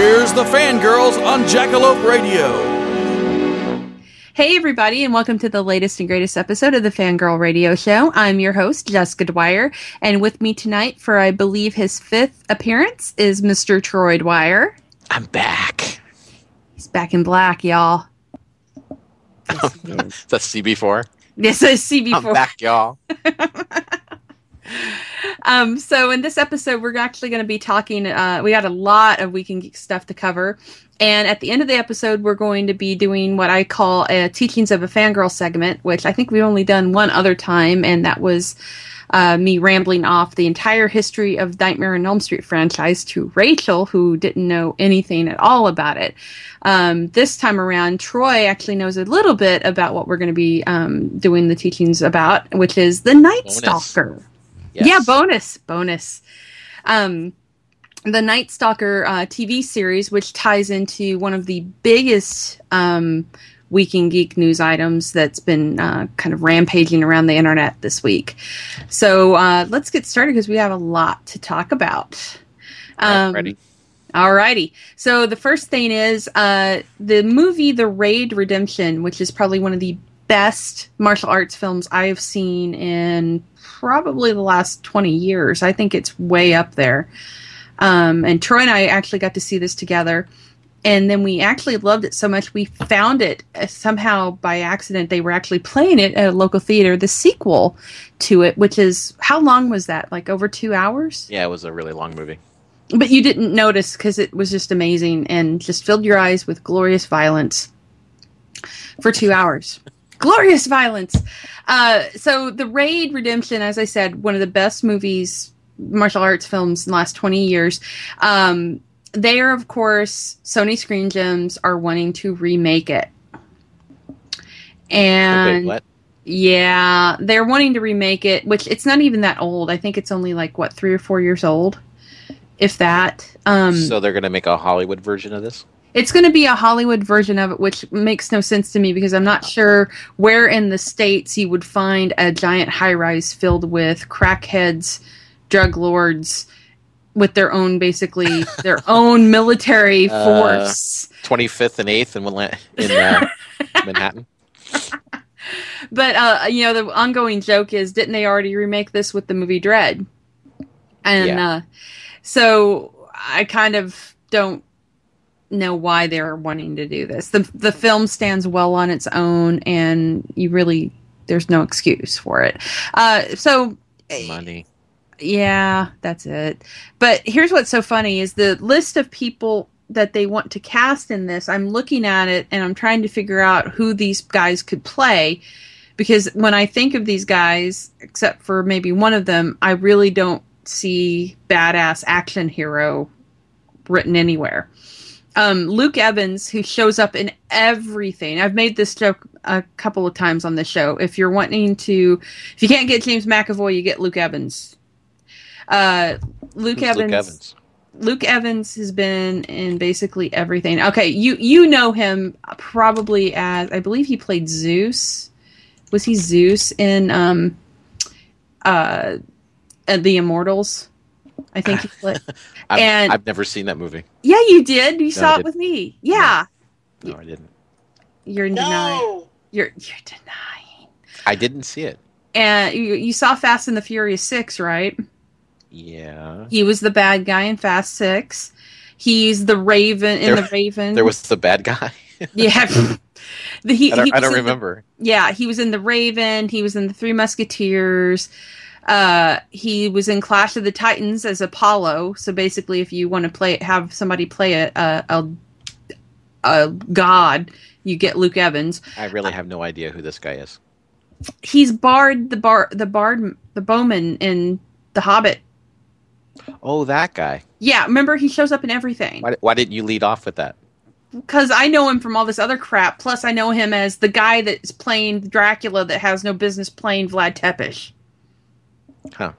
Here's the fangirls on Jackalope Radio. Hey, everybody, and welcome to the latest and greatest episode of the Fangirl Radio Show. I'm your host, Jessica Dwyer, and with me tonight for, I believe, his fifth appearance is Mr. Troy Dwyer. I'm back. He's back in black, y'all. Yes, he is. That's CB4. This is CB4. I'm back, y'all. Um, so in this episode, we're actually going to be talking. Uh, we got a lot of Weekend Geek stuff to cover, and at the end of the episode, we're going to be doing what I call a Teachings of a Fangirl segment, which I think we've only done one other time, and that was uh, me rambling off the entire history of Nightmare on Elm Street franchise to Rachel, who didn't know anything at all about it. Um, this time around, Troy actually knows a little bit about what we're going to be um, doing the teachings about, which is the Night Bonus. Stalker. Yes. Yeah, bonus, bonus. Um, the Night Stalker uh, TV series, which ties into one of the biggest um, Weekend Geek news items that's been uh, kind of rampaging around the internet this week. So uh, let's get started because we have a lot to talk about. Um, Ready? Alrighty. So the first thing is uh, the movie The Raid Redemption, which is probably one of the best martial arts films I've seen in probably the last 20 years. I think it's way up there. Um, and Troy and I actually got to see this together. And then we actually loved it so much we found it uh, somehow by accident. They were actually playing it at a local theater, the sequel to it, which is how long was that? Like over two hours? Yeah, it was a really long movie. but you didn't notice because it was just amazing and just filled your eyes with glorious violence for two hours. Glorious violence. Uh, so the Raid Redemption, as I said, one of the best movies, martial arts films in the last twenty years. Um, they are, of course, Sony Screen Gems are wanting to remake it, and yeah, they're wanting to remake it, which it's not even that old. I think it's only like what three or four years old, if that. Um, so they're gonna make a Hollywood version of this? It's going to be a Hollywood version of it, which makes no sense to me because I'm not sure where in the states you would find a giant high rise filled with crackheads, drug lords, with their own basically their own military Uh, force. Twenty fifth and eighth in in uh, Manhattan. But uh, you know, the ongoing joke is, didn't they already remake this with the movie Dread? And Yeah. uh, so I kind of don't know why they're wanting to do this. the The film stands well on its own, and you really there's no excuse for it. Uh, so Money. yeah, that's it. But here's what's so funny is the list of people that they want to cast in this. I'm looking at it and I'm trying to figure out who these guys could play because when I think of these guys, except for maybe one of them, I really don't see badass action hero written anywhere. Um, Luke Evans, who shows up in everything. I've made this joke a couple of times on this show. If you're wanting to, if you can't get James McAvoy, you get Luke Evans. Uh, Luke Evans. Luke Evans. Luke Evans has been in basically everything. Okay, you you know him probably as I believe he played Zeus. Was he Zeus in um uh, uh the Immortals? I think he played. I've, And- I've never seen that movie. yeah, you did. You saw it with me. Yeah, No, I didn't. you're in denial. You're you're denying. I didn't see it. And you, you saw Fast and the Furious Six, right? Yeah. He was the bad guy in Fast Six. He's the Raven in There- the Raven. There was the bad guy. yeah. The, he, I don't, he I don't in the- remember. yeah, he was in the Raven. He was in the Three Musketeers. Uh, he was in Clash of the Titans as Apollo. So basically, if you want to play, have somebody play a a, a, a god, you get Luke Evans. I really have no idea who this guy is. He's Bard the Bar the Bard the Bowman in The Hobbit. Oh, that guy. Yeah, remember he shows up in everything. Why, why didn't you lead off with that? because I know him from all this other crap. Plus, I know him as the guy that's playing Dracula that has no business playing Vlad Tepes. Huh.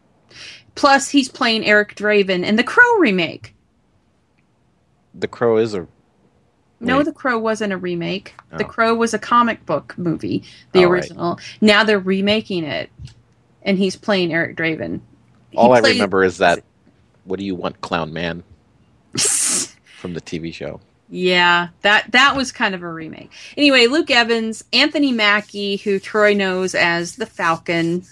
Plus, he's playing Eric Draven in the Crow remake. The Crow is a. No, Wait. The Crow wasn't a remake. The Oh. Crow was a comic book movie, the right. original. Now they're remaking it, and he's playing Eric Draven. He All I remember is that. What do you want, Clown Man? From the TV show. Yeah, that that was kind of a remake. Anyway, Luke Evans, Anthony Mackie, who Troy knows as the Falcon,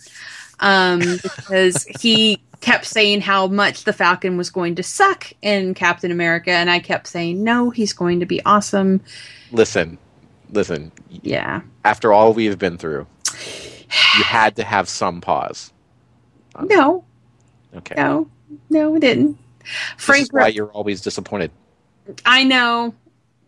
um, because he kept saying how much the Falcon was going to suck in Captain America, and I kept saying no, he's going to be awesome. Listen, listen. Yeah, After all we've been through, you had to have some pause. no, Okay. no, no, it didn't. This Frank, is why you're always disappointed. I know.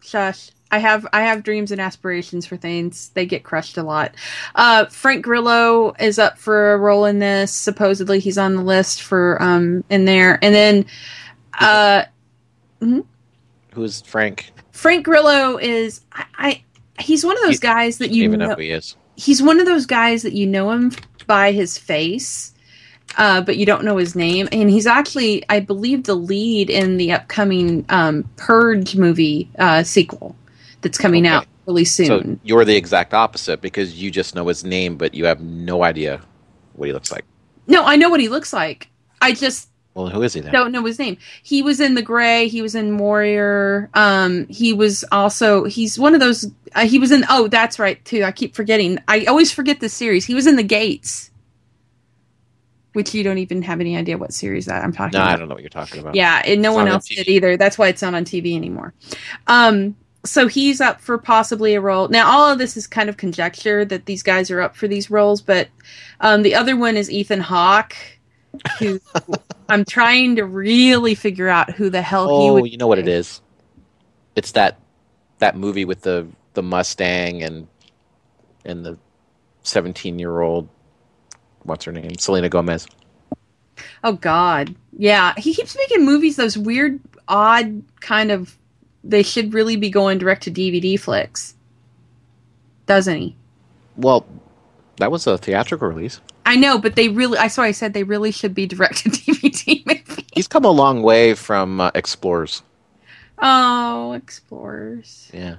Shush. I have I have dreams and aspirations for things. They get crushed a lot. Uh, Frank Grillo is up for a role in this. Supposedly he's on the list for um in there. And then uh Who's Frank? Frank Grillo is I, I he's one of those You- guys that you even know know, who he is. he's one of those guys that you know him by his face, uh, but you don't know his name. And he's actually, I believe, the lead in the upcoming um, Purge movie uh, sequel that's coming Okay. out really soon. So you're the exact opposite because you just know his name, but you have no idea what he looks like. no, I know what he looks like. I just Well, who is he then? don't know his name. He was in The Grey. He was in Warrior. Um, he was also he's one of those. Uh, he was in. Oh, that's right too. I keep forgetting. I always forget the series. He was in The Gates, which you don't even have any idea what series that I'm talking No, about. I don't know what you're talking about. Yeah, and no It's one on else TV. did either. That's why it's not on TV anymore. Um, so he's up for possibly a role. Now, all of this is kind of conjecture that these guys are up for these roles, but um, the other one is Ethan Hawke, who I'm trying to really figure out who the hell he Oh, would. you know what it is? It's that that movie with the the Mustang and and the 17 year old what's her name Selena Gomez. Oh God, yeah, he keeps making movies. Those weird, odd kind of. They should really be going direct to DVD flicks, doesn't he? Well, that was a theatrical release. I know, but they really. I saw. I said they really should be direct to DVD movies. He's come a long way from uh, Explorers. Oh, explorers. Yeah.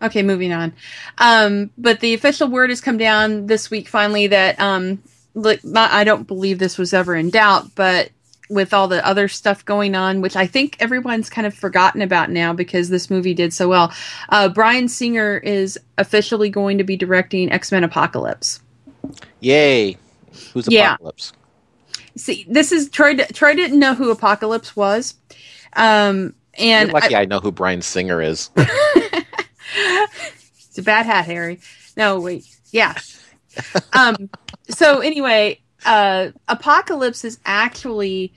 Okay, moving on. Um, but the official word has come down this week finally that um, look, I don't believe this was ever in doubt, but with all the other stuff going on, which I think everyone's kind of forgotten about now because this movie did so well. Uh, Bryan Singer is officially going to be directing X Men Apocalypse. Yay. Who's Yeah. Apocalypse? See, this is Troy. Troy didn't know who Apocalypse was, um, and You're lucky I, know who Bryan Singer is. it's a bad hat, Harry. No, wait. Yeah. um, so anyway, uh, Apocalypse is actually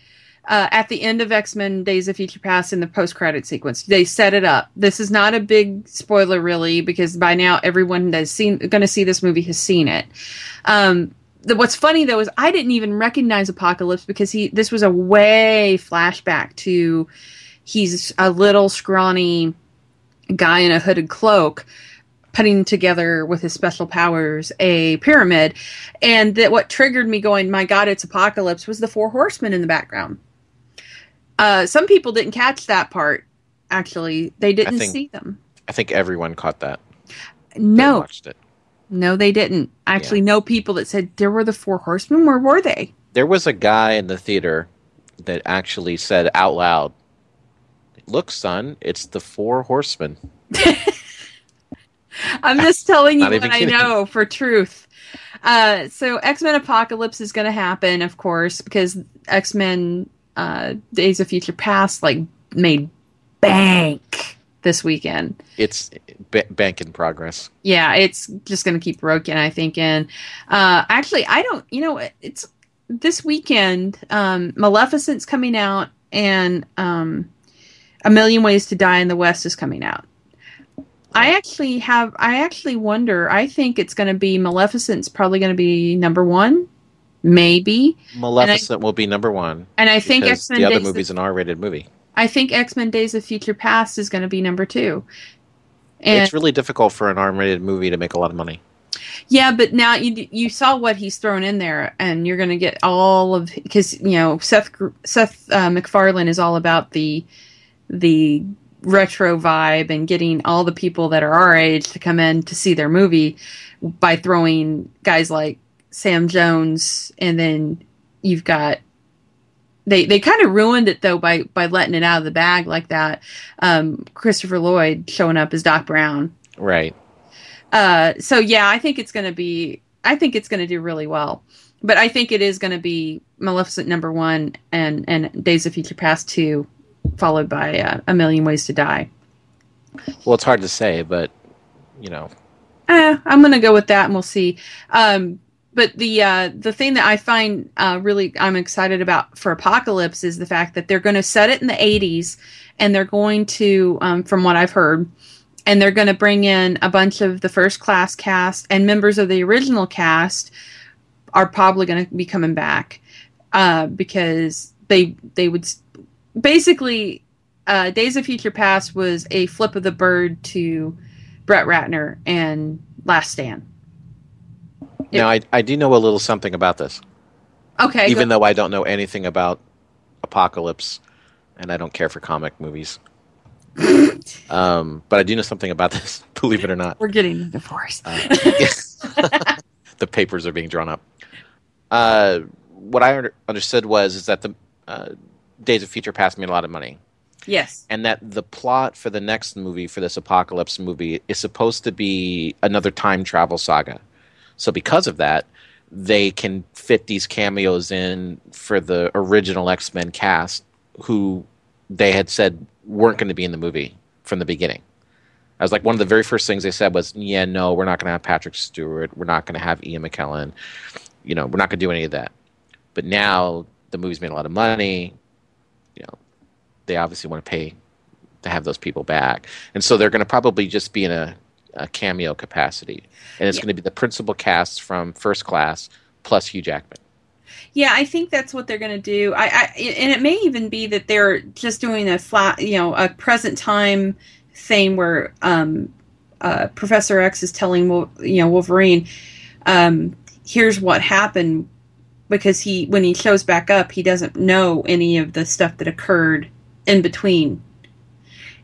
uh, at the end of X Men Days of Future Past in the post credit sequence. They set it up. This is not a big spoiler, really, because by now everyone that's seen going to see this movie has seen it. Um, the, what's funny though is I didn't even recognize Apocalypse because he this was a way flashback to he's a little scrawny guy in a hooded cloak putting together with his special powers a pyramid. And that what triggered me going my god it's apocalypse was the four horsemen in the background. Uh, some people didn't catch that part actually. They didn't think- see them. I think everyone caught that. no. Watched it. no they didn't. I actually know people that said there were the four horsemen. Where were they? There was a guy in the theater that actually said out loud, "Look, son, it's the four horsemen." I'm just telling you what I kidding. know for truth. Uh, so X Men Apocalypse is going to happen, of course, because X Men uh, Days of Future Past like made bank this weekend. It's b- bank in progress. Yeah, it's just going to keep broken, I think. And uh, actually, I don't. You know, it's this weekend. Um, Maleficent's coming out, and um, A Million Ways to Die in the West is coming out. I actually have. I actually wonder. I think it's going to be Maleficent's probably going to be number one, maybe. Maleficent will be number one. And I think X Men the other Days. movie's an R-rated movie. I think X Men Days of Future Past is going to be number two. And it's really difficult for an R-rated movie to make a lot of money. yeah, but now you you saw what he's thrown in there, and you're going to get all of because you know Seth Seth uh, MacFarlane is all about the the retro vibe and getting all the people that are our age to come in to see their movie by throwing guys like Sam Jones, and then you've got they they kind of ruined it though by by letting it out of the bag like that. Um, Christopher Lloyd showing up as Doc Brown. Right. Uh, so yeah, I think it's going to be. I think it's going to do really well. But I think it is going to be Maleficent number one and and Days of Future Past two, followed by uh, A Million Ways to Die. Well, it's hard to say, but you know, Eh, I'm going to go with that, and we'll see. Um, but the uh, the thing that I find uh, really I'm excited about for Apocalypse is the fact that they're going to set it in the 80s, and they're going to, um, from what I've heard, and they're going to bring in a bunch of the first class cast and members of the original cast are probably going to be coming back uh, because they they would basically uh, Days of Future Past was a flip of the bird to Brett Ratner and Last Stand. now I I do know a little something about this, Okay, even though I don't know anything about Apocalypse, and I don't care for comic movies. um, but I do know something about this. Believe it or not. we're getting a divorce. Uh, the papers are being drawn up. Uh, what I understood was is that the uh, Days of Future Past made a lot of money, yes. and that the plot for the next movie for this apocalypse movie is supposed to be another time travel saga. So because of that, they can fit these cameos in for the original X Men cast, who they had said weren't going to be in the movie from the beginning. I was like, one of the very first things they said was, "Yeah, no, we're not going to have Patrick Stewart. We're not going to have Ian McKellen. You know, we're not going to do any of that." But now the movie's made a lot of money. They obviously want to pay to have those people back, and so they're going to probably just be in a, a cameo capacity, and it's Yeah. going to be the principal cast from First Class plus Hugh Jackman. Yeah, I think that's what they're going to do. I, I and it may even be that they're just doing a flat, you know, a present time thing where um, uh, Professor X is telling you know Wolverine, um, here's what happened because he when he shows back up, he doesn't know any of the stuff that occurred in between.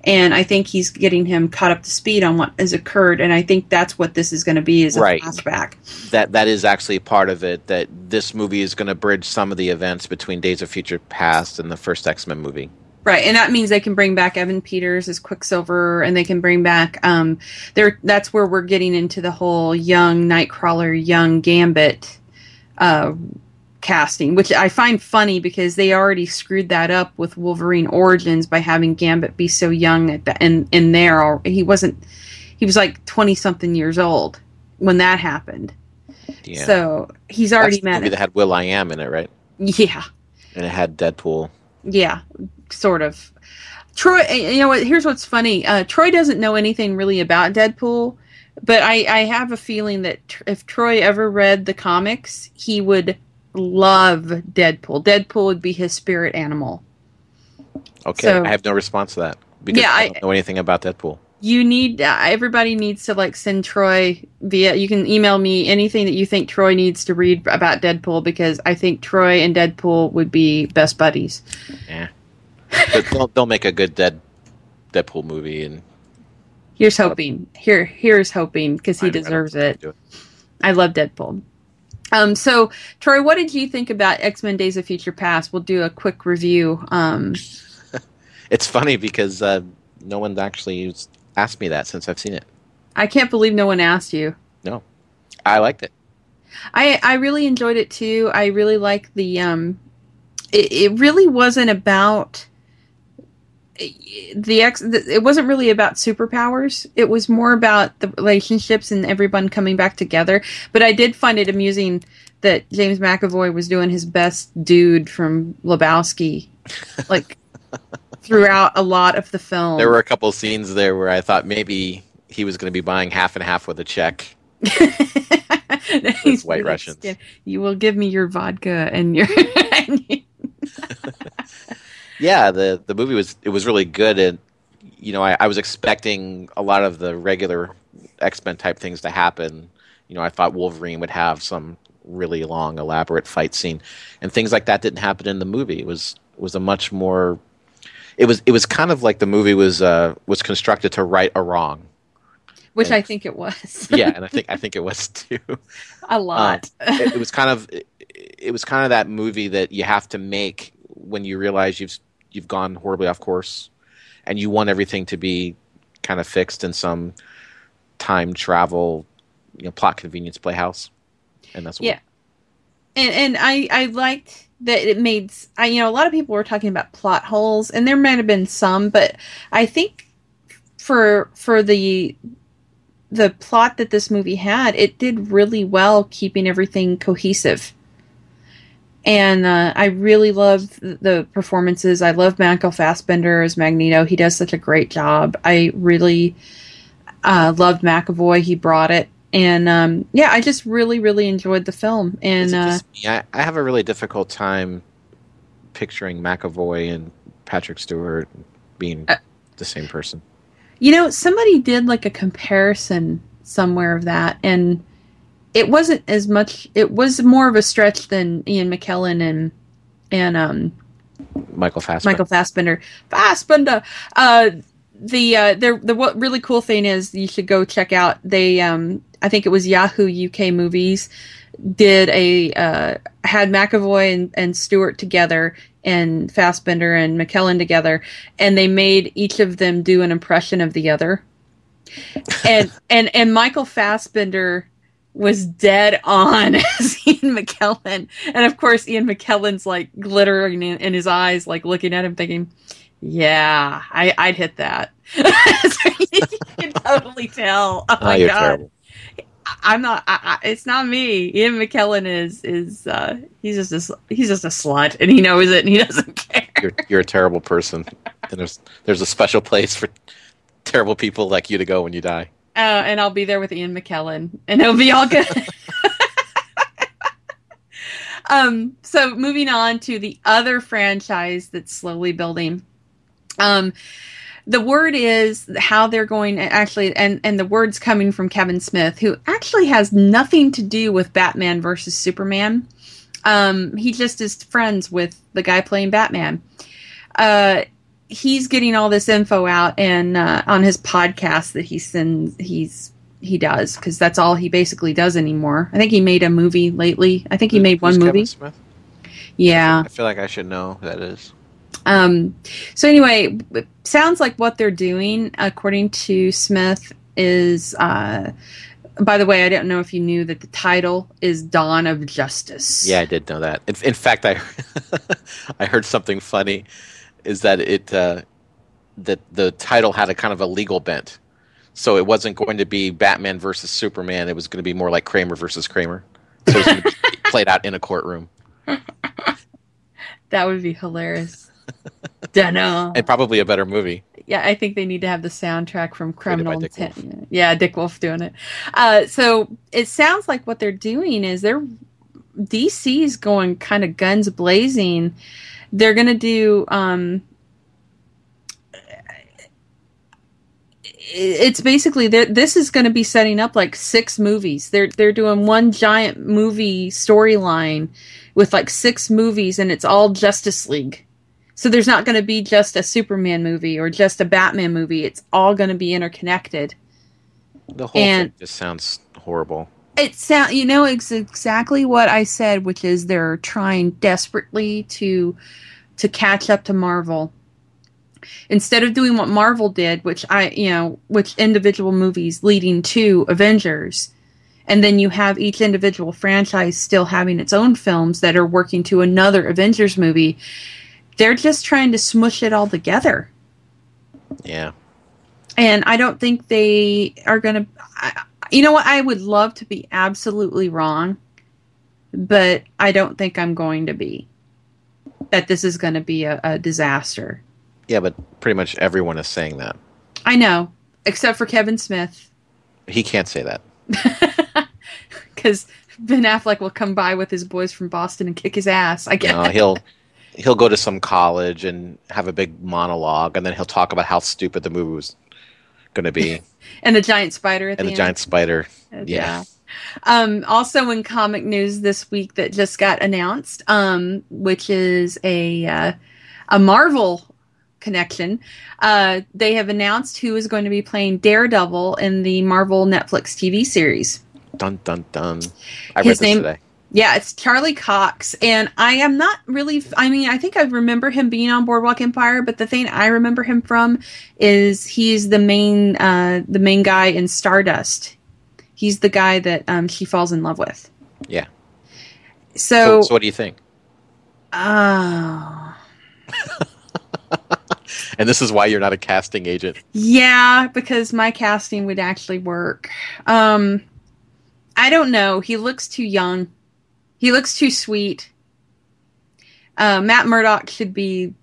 And I think he's getting him caught up to speed on what has occurred, and I think that's what this is going to be is a Right. flashback. That that is actually part of it. That this movie is going to bridge some of the events between Days of Future Past and the first X Men movie. Right, and that means they can bring back Evan Peters as Quicksilver, and they can bring back um, there. That's where we're getting into the whole young Nightcrawler, young Gambit uh, casting, which I find funny because they already screwed that up with Wolverine Origins by having Gambit be so young at the in in there. He wasn't. He was like twenty something years old when that happened. Yeah. So he's already That's met. movie that had Will I Am in it, right? yeah. And it had Deadpool. Yeah, sort of. Troy, you know what? Here's what's funny. Uh, Troy doesn't know anything really about Deadpool, but I, I have a feeling that tr- if Troy ever read the comics, he would love Deadpool. Deadpool would be his spirit animal. Okay, So- I have no response to that because Yeah, I I- don't know anything about Deadpool. You need uh, everybody needs to like send Troy via. You can email me anything that you think Troy needs to read about Deadpool because I think Troy and Deadpool would be best buddies. Yeah, but they'll, they'll make a good Dead Deadpool movie, and Here's hoping. Here, here's hoping because he I- I deserves think it. they'll I love Deadpool. Um, so Troy, what did you think about X Men: Days of Future Past? We'll do a quick review. Um, It's funny because uh, no one's actually asked me that since I've seen it. I can't believe no one asked you. No, I liked it. I I really enjoyed it too. I really like the um, it, it really wasn't about the ex it wasn't really about superpowers it was more about the relationships and everyone coming back together but i did find it amusing that james mcavoy was doing his best dude from lebowski like throughout a lot of the film There were a couple scenes there where I thought maybe he was going to be buying half and half with a check. He's White Russians. you will give me your vodka and your Yeah, the the movie was it was really good, and you know I, I was expecting a lot of the regular X Men type things to happen. You know, I thought Wolverine would have some really long, elaborate fight scene, and things like that didn't happen in the movie. It was was a much more. It was it was kind of like the movie was uh, was constructed to right a wrong. which i think it was Yeah, and I think I think it was too. a lot it, it was kind of it, it was kind of that movie that you have to make when you realize you've you've gone horribly off course and you want everything to be kind of fixed in some time travel you know plot convenience playhouse and that's what Yeah. and and I I liked that it made I you know a lot of people were talking about plot holes and there might have been some but I think for for the the plot that this movie had it did really well keeping everything cohesive and uh, I really love the performances. I love Michael Fassbender as Magneto. He does such a great job. I really uh, loved McAvoy. He brought it, and um, yeah, I just really, really enjoyed the film. And uh. I, I have a really difficult time picturing McAvoy and Patrick Stewart being Uh, the same person. You know, somebody did like a comparison somewhere of that, and it wasn't as much. It was more of a stretch than Ian McKellen and and um, Michael Fassbender. Michael Fassbender. Fassbender. Uh, the uh, the the what really cool thing is you should go check out. They um, I think it was Yahoo UK Movies did a uh, had McAvoy and, and Stewart together and Fassbender and McKellen together, and they made each of them do an impression of the other. and and and Michael Fassbender was dead on as Ian McKellen, and of course Ian McKellen's like glittering in, in his eyes, like looking at him, thinking, "Yeah, I, I'd hit that." so you can totally tell. Oh, Oh, my you're god, terrible. I'm not. I, I, it's not me. Ian McKellen is is uh, he's just a, he's just a slut, and he knows it, and he doesn't care. You're you're a terrible person, and there's there's a special place for terrible people like you to go when you die. Uh, and I'll be there with Ian McKellen, and it'll be all good. um, so moving on to the other franchise that's slowly building. Um, the word is how they're going actually, and and the word's coming from Kevin Smith, who actually has nothing to do with Batman versus Superman. Um, he just is friends with the guy playing Batman. Uh, he's getting all this info out and uh, on his podcast that he sends he's he does because that's all he basically does anymore i think he made a movie lately i think he made one movie Kevin Smith? yeah I feel like I should know who that is. um so anyway it sounds like what they're doing according to smith is uh by the way i don't know if you knew that the title is dawn of justice Yeah, I did know that. In, in fact, I I heard something funny. Is that it? Uh, that the title had a kind of a legal bent, so it wasn't going to be Batman versus Superman. It was going to be more like Kramer versus Kramer. So it was going to be played out in a courtroom, that would be hilarious Dunno. and probably a better movie. yeah, I think they need to have the soundtrack from Criminal Intent. Yeah, Dick Wolf doing it. Uh, so it sounds like what they're doing is they're DC's going kind of guns blazing. They're going to do. Um, it's basically this is going to be setting up like six movies. They're they're doing one giant movie storyline with like six movies, and it's all Justice League. So there's not going to be just a Superman movie or just a Batman movie. It's all going to be interconnected. The whole And- thing just sounds horrible. It sound you know it's exactly what I said, which is they're trying desperately to to catch up to Marvel. Instead of doing what Marvel did, which I you know, which individual movies leading to Avengers, and then you have each individual franchise still having its own films that are working to another Avengers movie. They're just trying to smush it all together. Yeah. And I don't think they are going to. You know what? I would love to be absolutely wrong, but I don't think I'm going to be. That this is going to be a, a disaster. Yeah, but pretty much everyone is saying that. I know, except for Kevin Smith, He can't say that. because Ben Affleck will come by with his boys from Boston and kick his ass. I guess. Know, he'll he'll go to some college and have a big monologue, and then he'll talk about how stupid the movie was going to be, and the giant spider at and the, the giant spider. Yeah. Um, also, in comic news this week that just got announced, um, which is a uh, a Marvel connection, uh, they have announced who is going to be playing Daredevil in the Marvel Netflix TV series. Dun dun dun. I His read this name- today. Yeah, it's Charlie Cox, and I am not really. I mean, I think I remember him being on Boardwalk Empire, but the thing I remember him from is he's the main uh, the main guy in Stardust. He's the guy that um, she falls in love with. Yeah. So, So, so what do you think? oh, And this is why you're not a casting agent. yeah, because my casting would actually work. Um, I don't know. He looks too young. He looks too sweet. Uh, Matt Murdock should be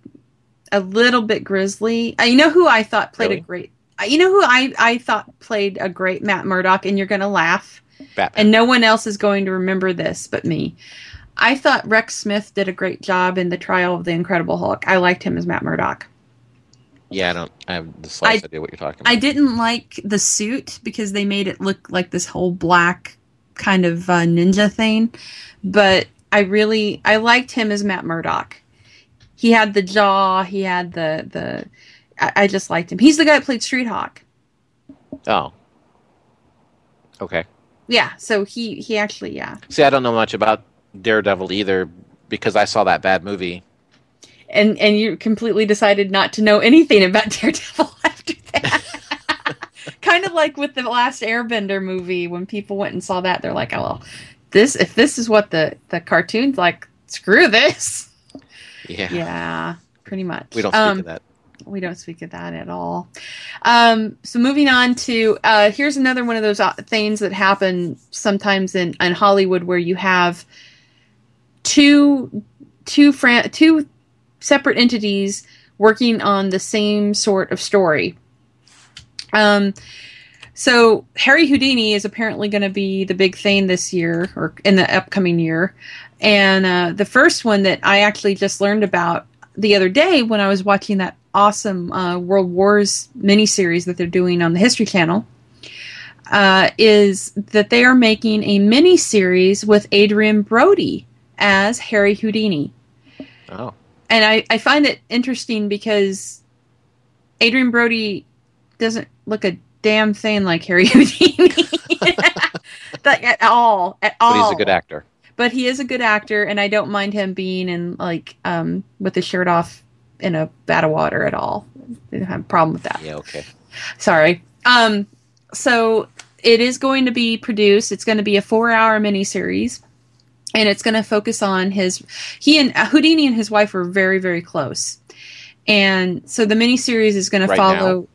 a little bit grizzly. Uh, you know who I thought played Really? a great. uh, You know who I I thought played a great Matt Murdock, and you're gonna laugh, Batman. and no one else is going to remember this but me. I thought Rex Smith did a great job in the Trial of the Incredible Hulk. I liked him as Matt Murdock. yeah, I don't. I have the slightest I- idea what you're talking about. I didn't like the suit because they made it look like this whole black kind of uh, ninja thing, but I really I liked him as Matt Murdock. He had the jaw. He had the the. I, I just liked him. He's the guy that played Street Hawk. Oh. Okay. Yeah, so he he actually yeah, See, I don't know much about Daredevil either because I saw that bad movie. and and you completely decided not to know anything about Daredevil after that. kind of like with the last Airbender movie when people went and saw that, they're like, oh well, this if this is what the the cartoon's like, screw this. Yeah. Yeah, pretty much. We don't speak Um, of that. we don't speak of that at all. Um, so moving on to uh, here's another one of those uh, things that happen sometimes in, in Hollywood where you have two two fran- two separate entities working on the same sort of story. Um, so Harry Houdini is apparently going to be the big thing this year or in the upcoming year. And uh, the first one that I actually just learned about the other day when I was watching that awesome uh, World Wars miniseries that they're doing on the History Channel uh, is that they are making a miniseries with Adrien Brody as Harry Houdini. Oh. And I, I find it interesting because Adrien Brody doesn't look a damn thing like Harry Houdini. At all. At all But he's a good actor. but he is a good actor and i don't mind him being in like um with his shirt off in a vat of water at all i don't have a problem with that Yeah, okay. sorry um so it is going to be produced it's going to be a four hour miniseries and it's going to focus on his he and uh, houdini and his wife were very very close and so the miniseries is going to Right follow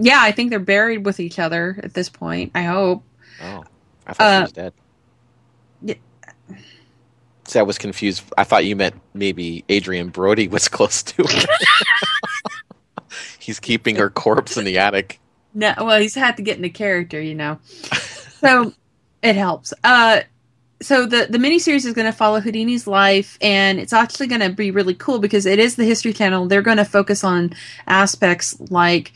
yeah i think they're buried with each other at this point i hope Oh. I thought Uh, she was dead. yeah. See, I was confused. I thought you meant maybe Adrien Brody was close to her. He's keeping her corpse in the attic. No, well, he's had to get into character, you know. So it helps. Uh, so the the miniseries is going to follow Houdini's life, and it's actually going to be really cool because it is the History Channel. They're going to focus on aspects like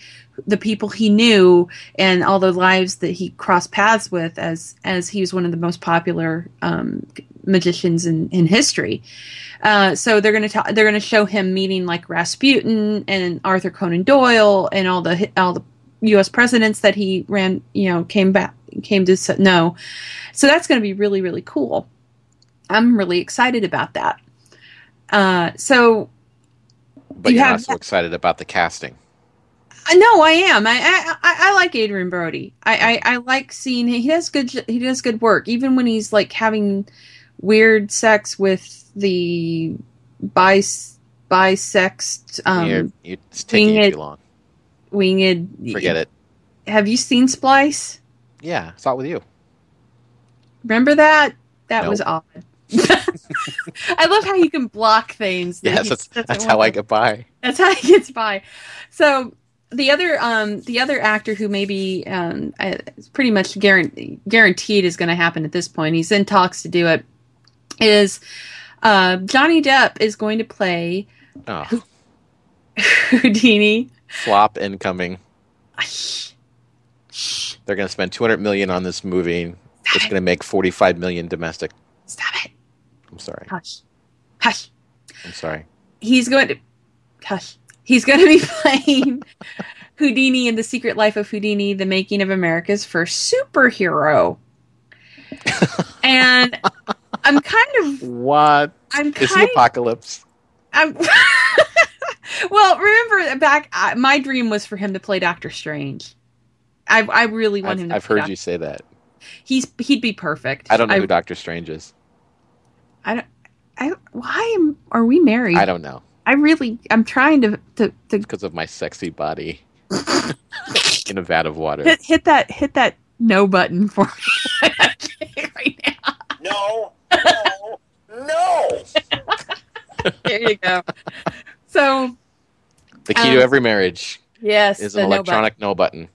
the people he knew and all the lives that he crossed paths with, as as he was one of the most popular um, magicians in in history. Uh, so they're going to ta- they're going to show him meeting like Rasputin and Arthur Conan Doyle and all the all the U.S. presidents that he ran, you know, came back came to know. So that's going to be really really cool. I'm really excited about that. Uh, so But You you're have not so excited about the casting. Know I am. I I, I, like Adrien Brody. I, I, I like seeing he does good he does good work even when he's like having weird sex with the bis bisexed um you're, you're, it's taking winged- too long. winged Forget it. Have you seen Splice? Yeah, I saw it with you. Remember that? That No. was odd. I love how you can block things. that Yes, that's, that's how I get by. That's how he gets by. So the other um the other actor who maybe um uh, is pretty much guaranteed guaranteed is going to happen at this point. He's in talks to do it. Is uh, Johnny Depp is going to play Oh, Houdini. flop incoming. They're going to spend 200 million on this movie. It's going to make 45 million domestic. Stop it! I'm sorry. Hush, hush. I'm sorry. He's going to hush. He's going to be playing Houdini in the Secret Life of Houdini: The Making of America's First Superhero. and I'm kind of What I'm is kind the apocalypse? I'm well, remember back uh, my dream was for him to play Doctor Strange. I I really want him I've, to I've heard Doc- you say that. He's he'd be perfect. I don't know I, who Doctor Strange is. I don't I why am, are we married? I don't know I really I'm trying to to, to because of my sexy body in a vat of water. hit hit that hit that no button for me right now. No, no, no. There you go. So The key Um, to every marriage yes, is the an no electronic no button.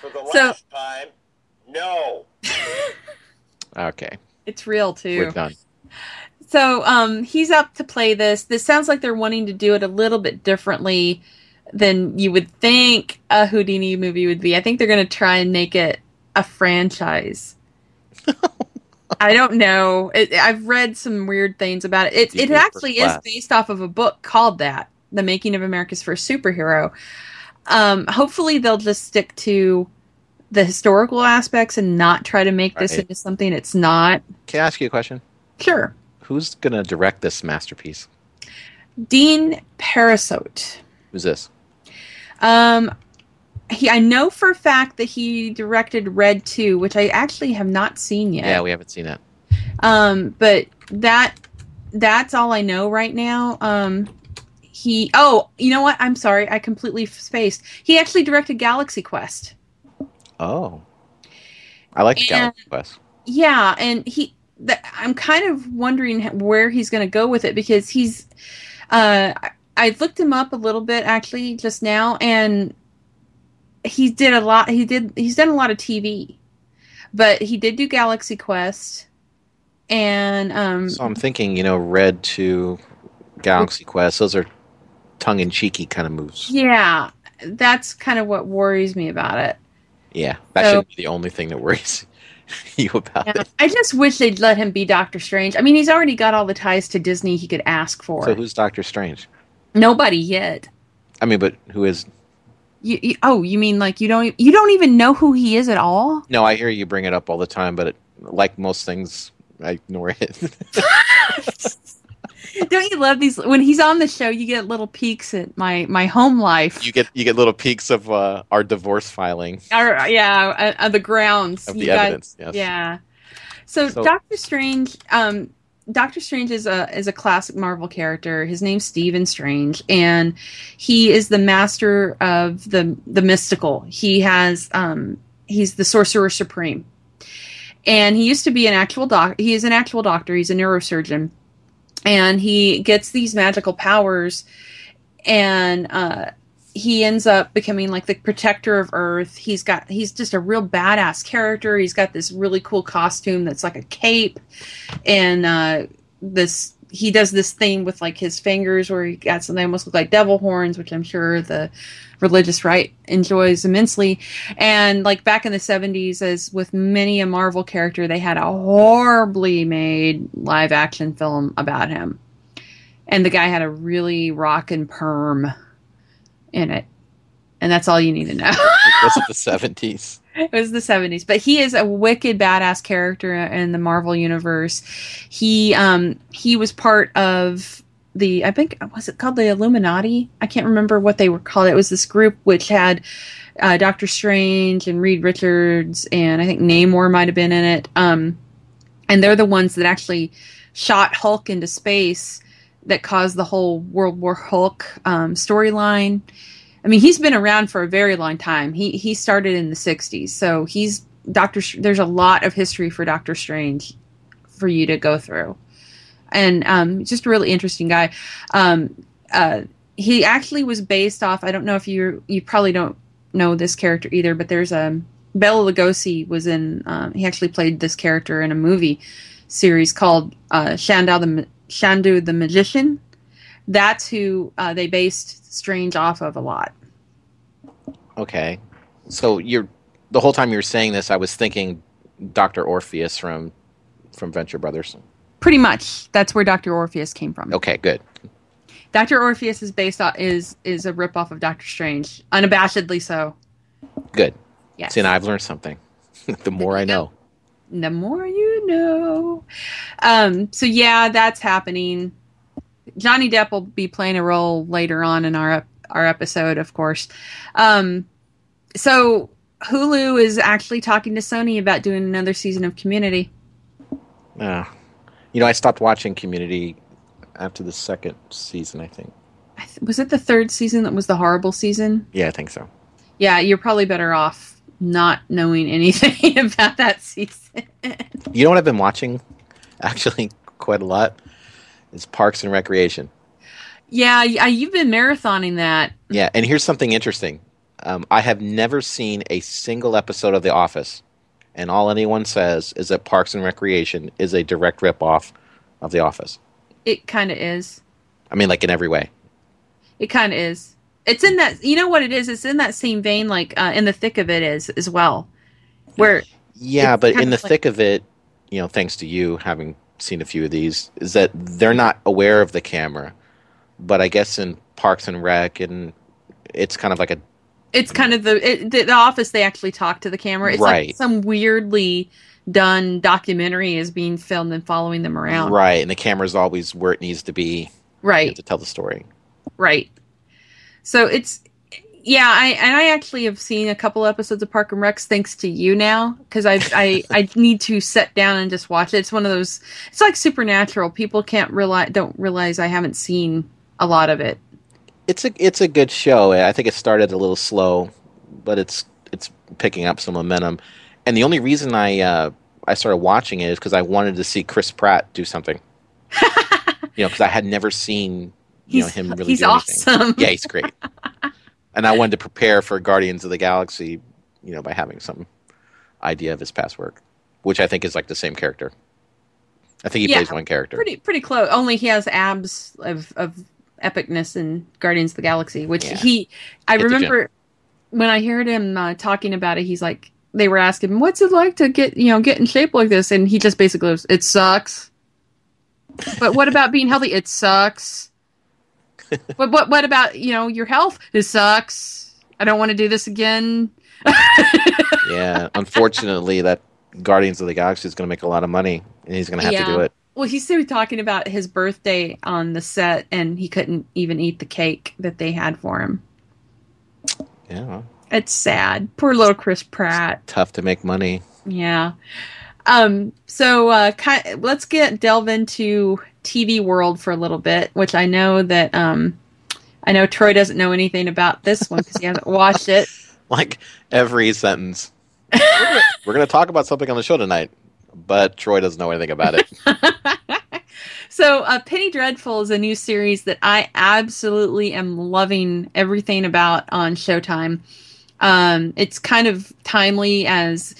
For the So- last time, no. Okay, It's real too. we're done. So um, he's up to play this. This sounds like they're wanting to do it a little bit differently than you would think a Houdini movie would be. I think they're going to try and make it a franchise. I don't know. It, I've read some weird things about it. It, it actually is based off of a book called that, "The Making of America's First Superhero." Um, hopefully, they'll just stick to the historical aspects and not try to make this Right. into something it's not. Can I ask you a question? Sure. Who's going to direct this masterpiece? Dean Parisot. Who's this? Um, he, I know for a fact that he directed Red 2, which I actually have not seen yet. Yeah, we haven't seen that. Um, but that that's all I know right now. Um, he oh, you know what? I'm sorry, I completely spaced. He actually directed Galaxy Quest. Oh, I like And- Galaxy Quest. Yeah, and he. That, I'm kind of wondering where he's going to go with it because he's. Uh, I, looked him up a little bit actually just now, and he did a lot. He did. He's done a lot of TV, but he did do Galaxy Quest, and um, So I'm thinking, you know, Red to Galaxy Quest. Those are tongue-in-cheeky kind of moves. yeah, that's kind of what worries me about it. Yeah, that So- shouldn't be the only thing that worries you about Yeah, it. I just wish they'd let him be Doctor Strange. I mean, he's already got all the ties to Disney he could ask for. So who's Doctor Strange? Nobody yet. I mean, but who is? You, you, oh, you mean like you don't you don't even know who he is at all? No, I hear you bring it up all the time, but it, like most things, I ignore it. don't you love these? When he's on the show, you get little peeks at my my home life. you get you get little peeks of uh, our divorce filing or yeah, uh, uh, the grounds. of You the got- evidence. Yes. Yeah. So, So- Doctor Strange, um, Doctor Strange is a is a classic Marvel character. His name's Stephen Strange, and he is the master of the the mystical. He has um, he's the sorcerer supreme, and he used to be an actual doc. He is an actual doctor. He's a neurosurgeon, and he gets these magical powers, and uh, he ends up becoming like the protector of Earth. He's got he's just a real badass character. He's got this really cool costume that's like a cape, and uh, this he does this thing with like his fingers where he got something almost look like devil horns, which I'm sure the religious right enjoys immensely. And like back in the 70s, as with many a Marvel character, they had a horribly made live action film about him. And the guy had a really rockin' perm in it. And that's all you need to know. It was the seventies? it was the 70s. But he is a wicked badass character in the Marvel universe. He um he was part of the I think was it called the Illuminati? I can't remember what they were called. It was this group which had uh, Doctor Strange and Reed Richards and I think Namor might have been in it. Um, and they're the ones that actually shot Hulk into space that caused the whole World War Hulk um, storyline. I mean, he's been around for a very long time. He he started in the '60s, so he's Doctor. There's a lot of history for Doctor Strange for you to go through, and um, just a really interesting guy. Um, uh, he actually was based off. I don't know if you you probably don't know this character either, but there's a Bela Lugosi was in. Um, he actually played this character in a movie series called uh, Shandau the Chandu the Magician. That's who uh, they based Strange off of a lot. Okay. So you're the whole time you were saying this, I was thinking Doctor Orpheus from from Venture Brothers. Pretty much, that's where Doctor Orpheus came from. Okay, good. Doctor Orpheus is based on is is a ripoff of Doctor Strange, unabashedly so. Good. Yes. See, now I've learned something. the more I know. the more you know. Um, so yeah, that's happening. Johnny Depp will be playing a role later on in our our episode, of course. Um, so Hulu is actually talking to Sony about doing another season of Community. Uh, you know, I stopped watching Community after the second season. I think. I th- was it the third season that was the horrible season? Yeah, I think so. Yeah, you're probably better off not knowing anything about that season. You know what I've been watching, actually, quite a lot. It's Parks and Recreation. yeah, you've been marathoning that. Yeah, and here's something interesting. Um, I have never seen a single episode of The Office, and all anyone says is that Parks and Recreation is a direct ripoff of The Office. It kind of is. I mean, like in every way. It kind of is. It's in that. You know what it is? It's in that same vein, like uh, in the thick of it is as well. Where Yeah, but in the like- thick of it, you know, thanks to you having seen a few of these, is that they're not aware of the camera. But I guess in Parks and Rec, and it's kind of like a it's kind of the it, the, the office. They actually talk to the camera. It's Right. like some weirdly done documentary is being filmed and following them around. right, and the camera's always where it needs to be Right. to tell the story. Right. So it's yeah, I and I actually have seen a couple episodes of Park and Recs thanks to you now because I I I need to sit down and just watch it. It's one of those. It's like Supernatural. People can't realize don't realize I haven't seen a lot of it. It's a it's a good show. I think it started a little slow, but it's it's picking up some momentum. And the only reason I uh, I started watching it is because I wanted to see Chris Pratt do something. you know, because I had never seen you know him really he's do anything. awesome. Yeah, he's great. and I wanted to prepare for Guardians of the Galaxy, you know, by having some idea of his past work, which I think is like the same character. I think he Yeah, plays one character. Pretty pretty close. Only he has abs of of epicness in Guardians of the Galaxy, which Yeah. he. I Hit remember when I heard him uh, talking about it. He's like, they were asking him, "What's it like to get you know get in shape like this?" And he just basically goes, "It sucks." but what about being healthy? It sucks. but what what about you know your health? It sucks. I don't want to do this again. yeah, unfortunately, that Guardians of the Galaxy is going to make a lot of money, and he's going to have to do it. Well, he's still talking about his birthday on the set, and he couldn't even eat the cake that they had for him. Yeah, It's sad. Poor little Chris Pratt. tough to make money. Yeah. Um. So, uh, ki- let's get delve into TV world for a little bit, which I know that um, I know Troy doesn't know anything about this one because he hasn't watched it. Like every sentence. We're going to talk about something on the show tonight, but Troy doesn't know anything about it. So, uh, Penny Dreadful is a new series that I absolutely am loving everything about on Showtime. Um, it's kind of timely as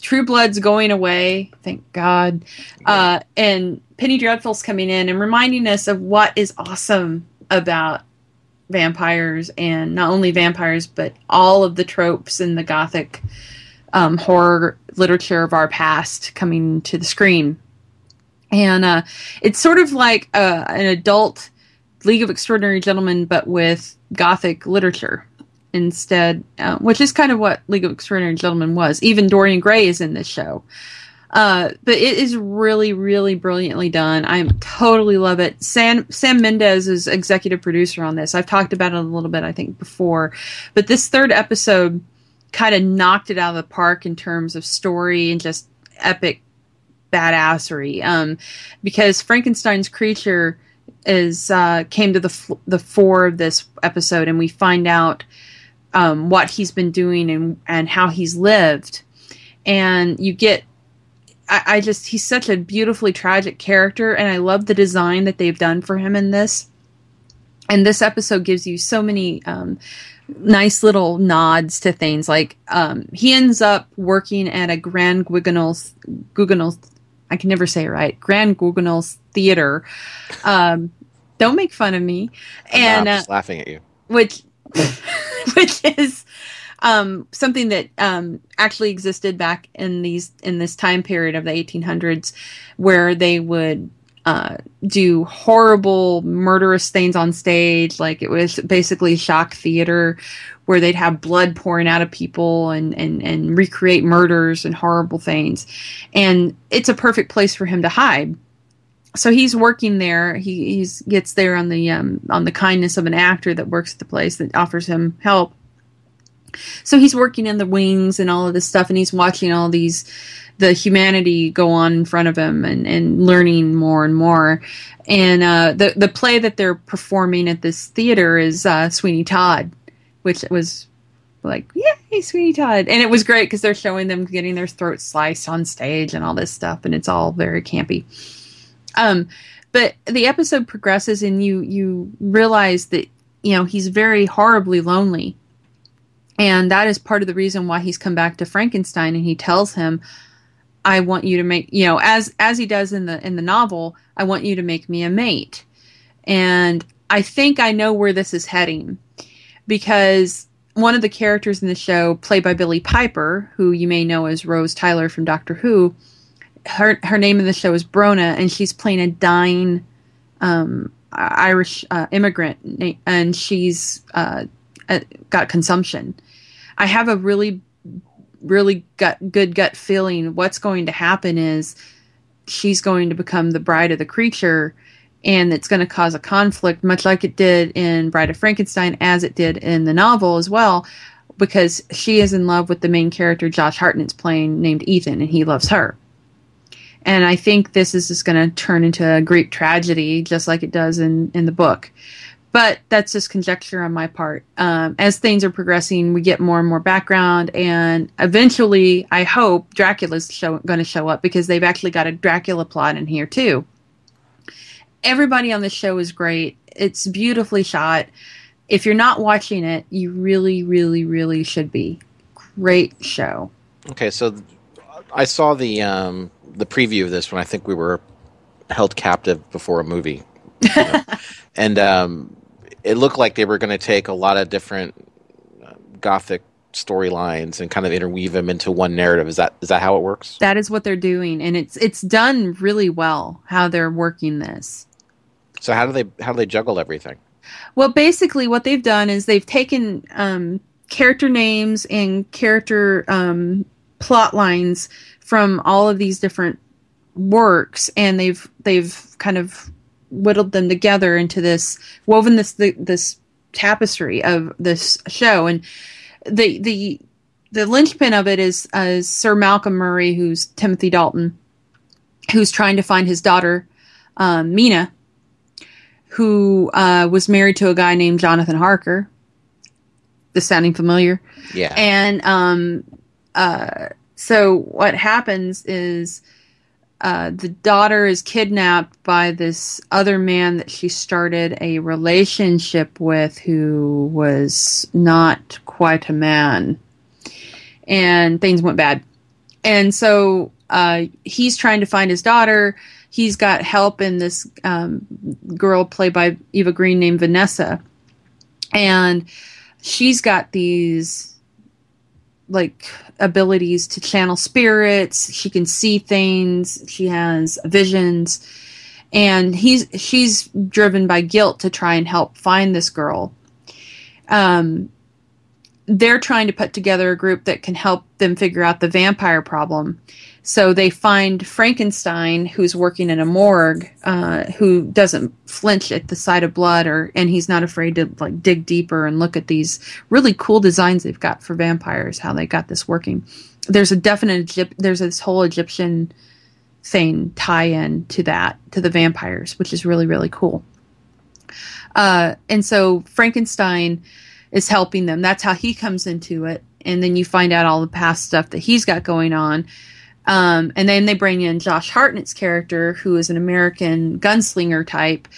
True Blood's going away, thank God, uh, and Penny Dreadful's coming in and reminding us of what is awesome about vampires and not only vampires but all of the tropes in the gothic um, horror literature of our past coming to the screen and uh, it's sort of like uh, an adult League of Extraordinary Gentlemen, but with Gothic literature instead, uh, which is kind of what League of Extraordinary Gentlemen was. Even Dorian Gray is in this show. Uh, but it is really, really brilliantly done. I totally love it. Sam Sam Mendes is executive producer on this. I've talked about it a little bit, I think, before. But this third episode kind of knocked it out of the park in terms of story and just epic badassery. Um, because Frankenstein's creature is uh, came to the f- the fore of this episode, and we find out um, what he's been doing and and how he's lived, and you get. I, I just he's such a beautifully tragic character, and I love the design that they've done for him in this. And this episode gives you so many um, nice little nods to things. Like um, he ends up working at a Grand Guignol's Guignol's I can never say it right. Grand Guignol's Theater. Um, don't make fun of me. And I'm uh, just laughing at you. which which is um, something that um, actually existed back in these in this time period of the 1800s, where they would uh, do horrible, murderous things on stage. Like it was basically shock theater, where they'd have blood pouring out of people and and and recreate murders and horrible things. And it's a perfect place for him to hide so he's working there. He he's gets there on the um, on the kindness of an actor that works at the place that offers him help. So he's working in the wings and all of this stuff, and he's watching all these the humanity go on in front of him and, and learning more and more. And uh, the the play that they're performing at this theater is uh, Sweeney Todd, which was like yay Sweeney Todd, and it was great because they're showing them getting their throats sliced on stage and all this stuff, and it's all very campy. Um, but the episode progresses, and you you realize that you know he's very horribly lonely, and that is part of the reason why he's come back to Frankenstein. And he tells him, "I want you to make you know as as he does in the in the novel. I want you to make me a mate." And I think I know where this is heading because one of the characters in the show, played by Billie Piper, who you may know as Rose Tyler from Doctor Who, her her name in the show is Brona, and she's playing a dying um, Irish uh, immigrant, and she's uh, uh, got consumption. I have a really, really gut, good gut feeling. What's going to happen is she's going to become the bride of the creature, and it's going to cause a conflict, much like it did in Bride of Frankenstein, as it did in the novel as well, because she is in love with the main character Josh Hartnett's playing, named Ethan, and he loves her. And I think this is just going to turn into a Greek tragedy, just like it does in, in the book. But that's just conjecture on my part. Um, as things are progressing, we get more and more background, and eventually, I hope Dracula's going to show up because they've actually got a Dracula plot in here too. Everybody on the show is great. It's beautifully shot. If you're not watching it, you really, really, really should be. Great show. Okay, so I saw the um, the preview of this when I think we were held captive before a movie, you know. and um, it looked like they were going to take a lot of different uh, gothic storylines and kind of interweave them into one narrative. Is that is that how it works? That is what they're doing, and it's it's done really well how they're working this. So how do they how do they juggle everything? Well, basically, what they've done is they've taken um, character names and character um, plot lines from all of these different works, and they've they've kind of whittled them together into this woven this the, this tapestry of this show, and the the the linchpin of it is uh, Sir Malcolm Murray, who's Timothy Dalton, who's trying to find his daughter um, Mina, who uh, was married to a guy named Jonathan Harker. This sounding familiar? Yeah. And um, uh, so what happens is uh, the daughter is kidnapped by this other man that she started a relationship with who was not quite a man. And things went bad. And so uh, he's trying to find his daughter. He's got help in this um, girl played by Eva Green named Vanessa. And she's got these like abilities to channel spirits. She can see things. She has visions. And he's she's driven by guilt to try and help find this girl. Um they're trying to put together a group that can help them figure out the vampire problem So they find Frankenstein, who's working in a morgue, uh, who doesn't flinch at the sight of blood, or and he's not afraid to like dig deeper and look at these really cool designs they've got for vampires. How they got this working. There's a definite there's this whole Egyptian thing tie-in to that to the vampires, which is really really cool. Uh, and so Frankenstein is helping them. That's how he comes into it. And then you find out all the past stuff that he's got going on. Um, and then they bring in Josh Hartnett's character, who is an American gunslinger type,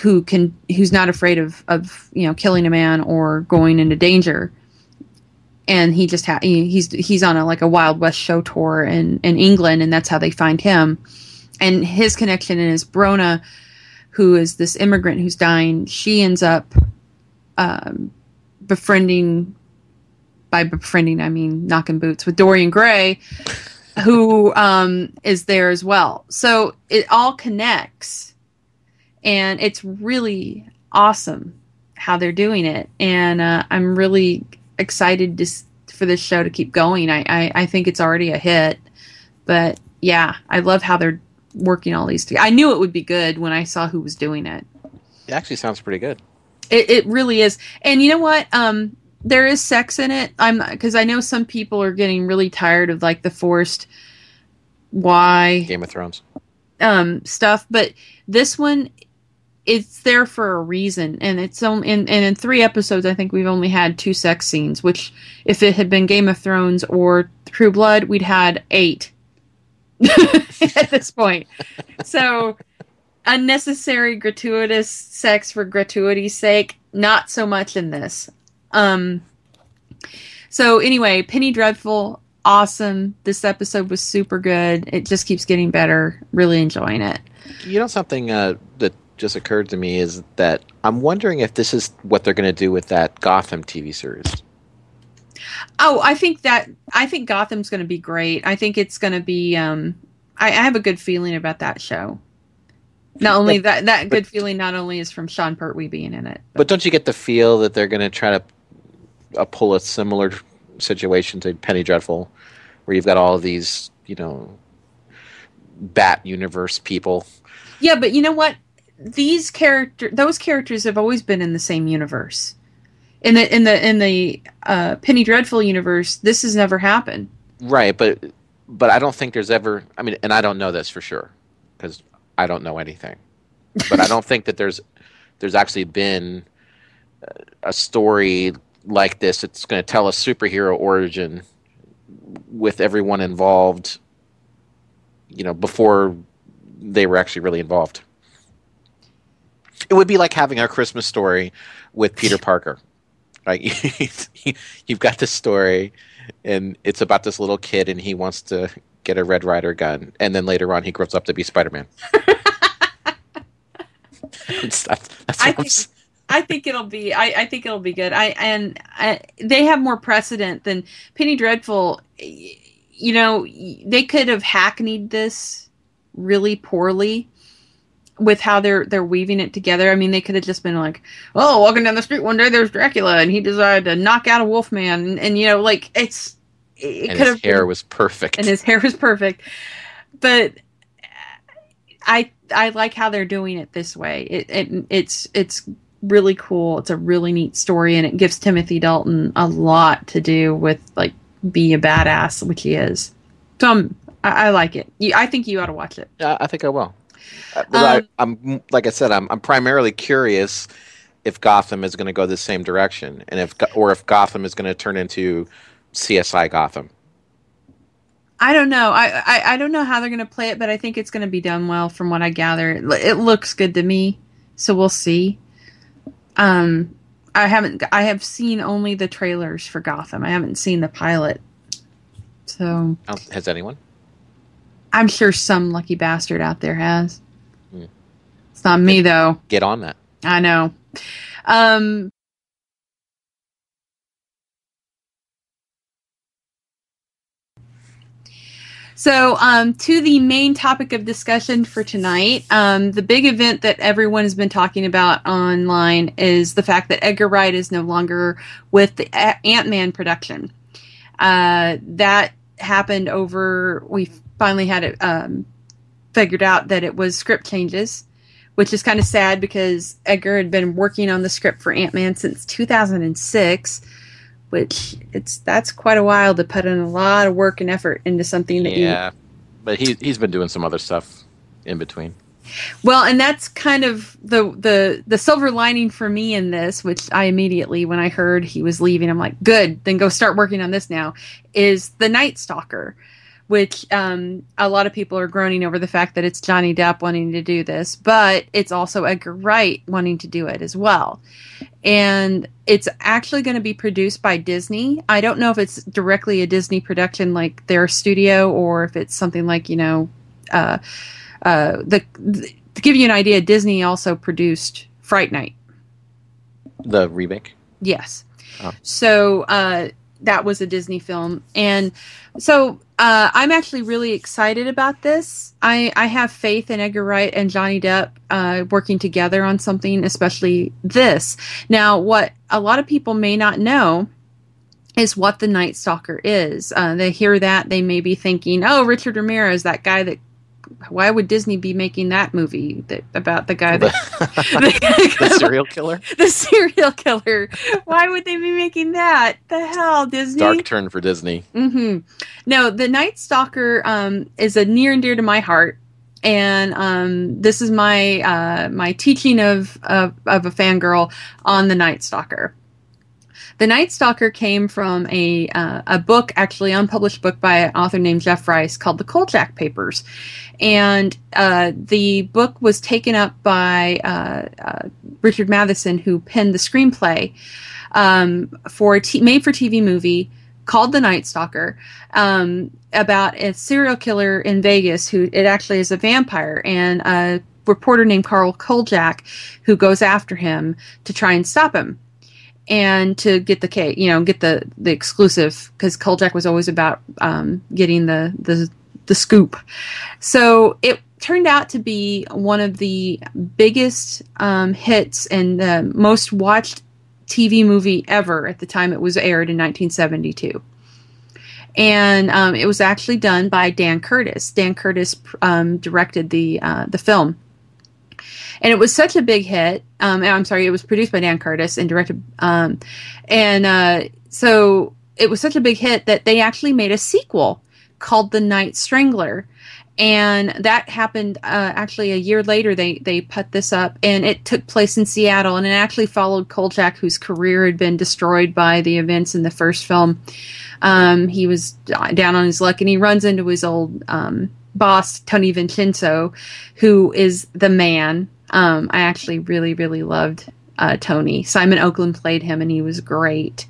who can who's not afraid of of you know killing a man or going into danger. And he just ha- he's he's on a like a Wild West show tour in in England, and that's how they find him. And his connection is Brona, who is this immigrant who's dying. She ends up um, befriending by befriending I mean knocking boots with Dorian Gray, who um, is there as well. So it all connects, and it's really awesome how they're doing it, and uh, I'm really excited to, for this show to keep going. I, I I think it's already a hit, but yeah, I love how they're working all these together. I knew it would be good when I saw who was doing it. It actually sounds pretty good. It, it really is. And you know what? Um, there is sex in it. I'm because I know some people are getting really tired of like the forced why Game of Thrones. um, stuff, but this one it's there for a reason, and it's only in, and in three episodes. I think we've only had two sex scenes, which if it had been Game of Thrones or True Blood, we'd had eight at this point. So unnecessary gratuitous sex for gratuity's sake not so much in this um so anyway penny dreadful awesome. This episode was super good. It just keeps getting better. Really enjoying it. You know something uh, that just occurred to me is that I'm wondering if this is what they're going to do with that Gotham TV series. oh i think that i think gotham's going to be great. I think it's going to be um I, I have a good feeling about that show. Not only that that good feeling not only is from sean pertwee being in it But don't you get the feel that they're going to try to uh, pull a similar situation to Penny Dreadful, where you've got all of these, you know, Bat universe people? Yeah, but you know what? These character, those characters have always been in the same universe. In the in the in the uh, Penny Dreadful universe, this has never happened. Right, but but I don't think there's ever. I mean, and I don't know this for sure because I don't know anything. But I don't think that there's there's actually been a story like this. It's going to tell a superhero origin with everyone involved. You know, before they were actually really involved. It would be like having a Christmas story with Peter Parker. Right? You've got this story, and it's about this little kid, and he wants to get a Red Rider gun, and then later on he grows up to be Spider Man. that's, that's I think- I think it'll be. I, I think it'll be good. I and I, they have more precedent than Penny Dreadful. You know, they could have hackneyed this really poorly with how they're they're weaving it together. I mean, they could have just been like, "Oh, walking down the street one day, there's Dracula, and he decided to knock out a Wolfman," and, and you know, like it's it and could his have hair was perfect. and his hair was perfect. But I I like how they're doing it this way. It, it it's it's really cool. It's a really neat story, and it gives Timothy Dalton a lot to do with like be a badass, which he is. So I'm, I, I like it. You, I think you ought to watch it. Yeah, I think I will. Uh, Um, I, I'm like I said, I'm I'm primarily curious if Gotham is going to go the same direction, and if or if Gotham is going to turn into CSI Gotham. I don't know. I, I, I don't know how they're going to play it, but I think it's going to be done well from what I gather. It, it looks good to me, so we'll see. Um, I haven't. I have seen only the trailers for Gotham. I haven't seen the pilot, so Oh, Has anyone? I'm sure some lucky bastard out there has. Hmm. It's not me though. Get on that. I know. Um, so, um, to the main topic of discussion for tonight, um, the big event that everyone has been talking about online is the fact that Edgar Wright is no longer with the Ant Man production. Uh, that happened over we finally had it um, figured out that it was script changes, which is kind of sad because Edgar had been working on the script for Ant Man since 2006, which it's that's quite a while to put in a lot of work and effort into something that you Yeah, but he he's been doing some other stuff in between. Well, and that's kind of the the the silver lining for me in this, which I immediately when I heard he was leaving, I'm like, good, then go start working on this now. Is the Night Stalker, which um, a lot of people are groaning over the fact that it's Johnny Depp wanting to do this, but it's also Edgar Wright wanting to do it as well. And it's actually going to be produced by Disney. I don't know if it's directly a Disney production like their studio or if it's something like, you know, uh, uh, the, the to give you an idea, Disney also produced Fright Night. The remake. Yes. Oh. So uh, that was a Disney film, and so uh, I'm actually really excited about this. I I have faith in Edgar Wright and Johnny Depp uh, working together on something, especially this. Now, what a lot of people may not know is what the Night Stalker is. Uh, they hear that they may be thinking, "Oh, Richard Ramirez, that guy that." Why would Disney be making that movie that, about the guy that the serial killer. the serial killer. Why would they be making that? The hell, Disney. Dark turn for Disney. Mm-hmm. No, the Night Stalker um, is a near and dear to my heart, and um, this is my uh, my teaching of, of of a fangirl on the Night Stalker. The Night Stalker came from a uh, a book, actually unpublished book by an author named Jeff Rice called The Kolchak Papers, and uh, the book was taken up by uh, uh, Richard Matheson, who penned the screenplay um, for a t- made for TV movie called The Night Stalker um, about a serial killer in Vegas who it actually is a vampire and a reporter named Carl Kolchak who goes after him to try and stop him and to get the case, you know, get the the exclusive because Kolchak was always about um, getting the the the scoop. So it turned out to be one of the biggest um, hits and the most watched TV movie ever at the time it was aired in 1972. And um, it was actually done by Dan Curtis. Dan Curtis um, directed the uh, the film and it was such a big hit. Um, I'm sorry, it was produced by Dan Curtis and directed, um, and uh, so it was such a big hit that they actually made a sequel called The Night Strangler, and that happened uh, actually a year later. They they put this up, and it took place in Seattle, and it actually followed Kolchak, whose career had been destroyed by the events in the first film. Um, he was down on his luck, and he runs into his old um, boss Tony Vincenzo, who is the man. Um, I actually really, really loved uh, Tony. Simon Oakland played him, and he was great.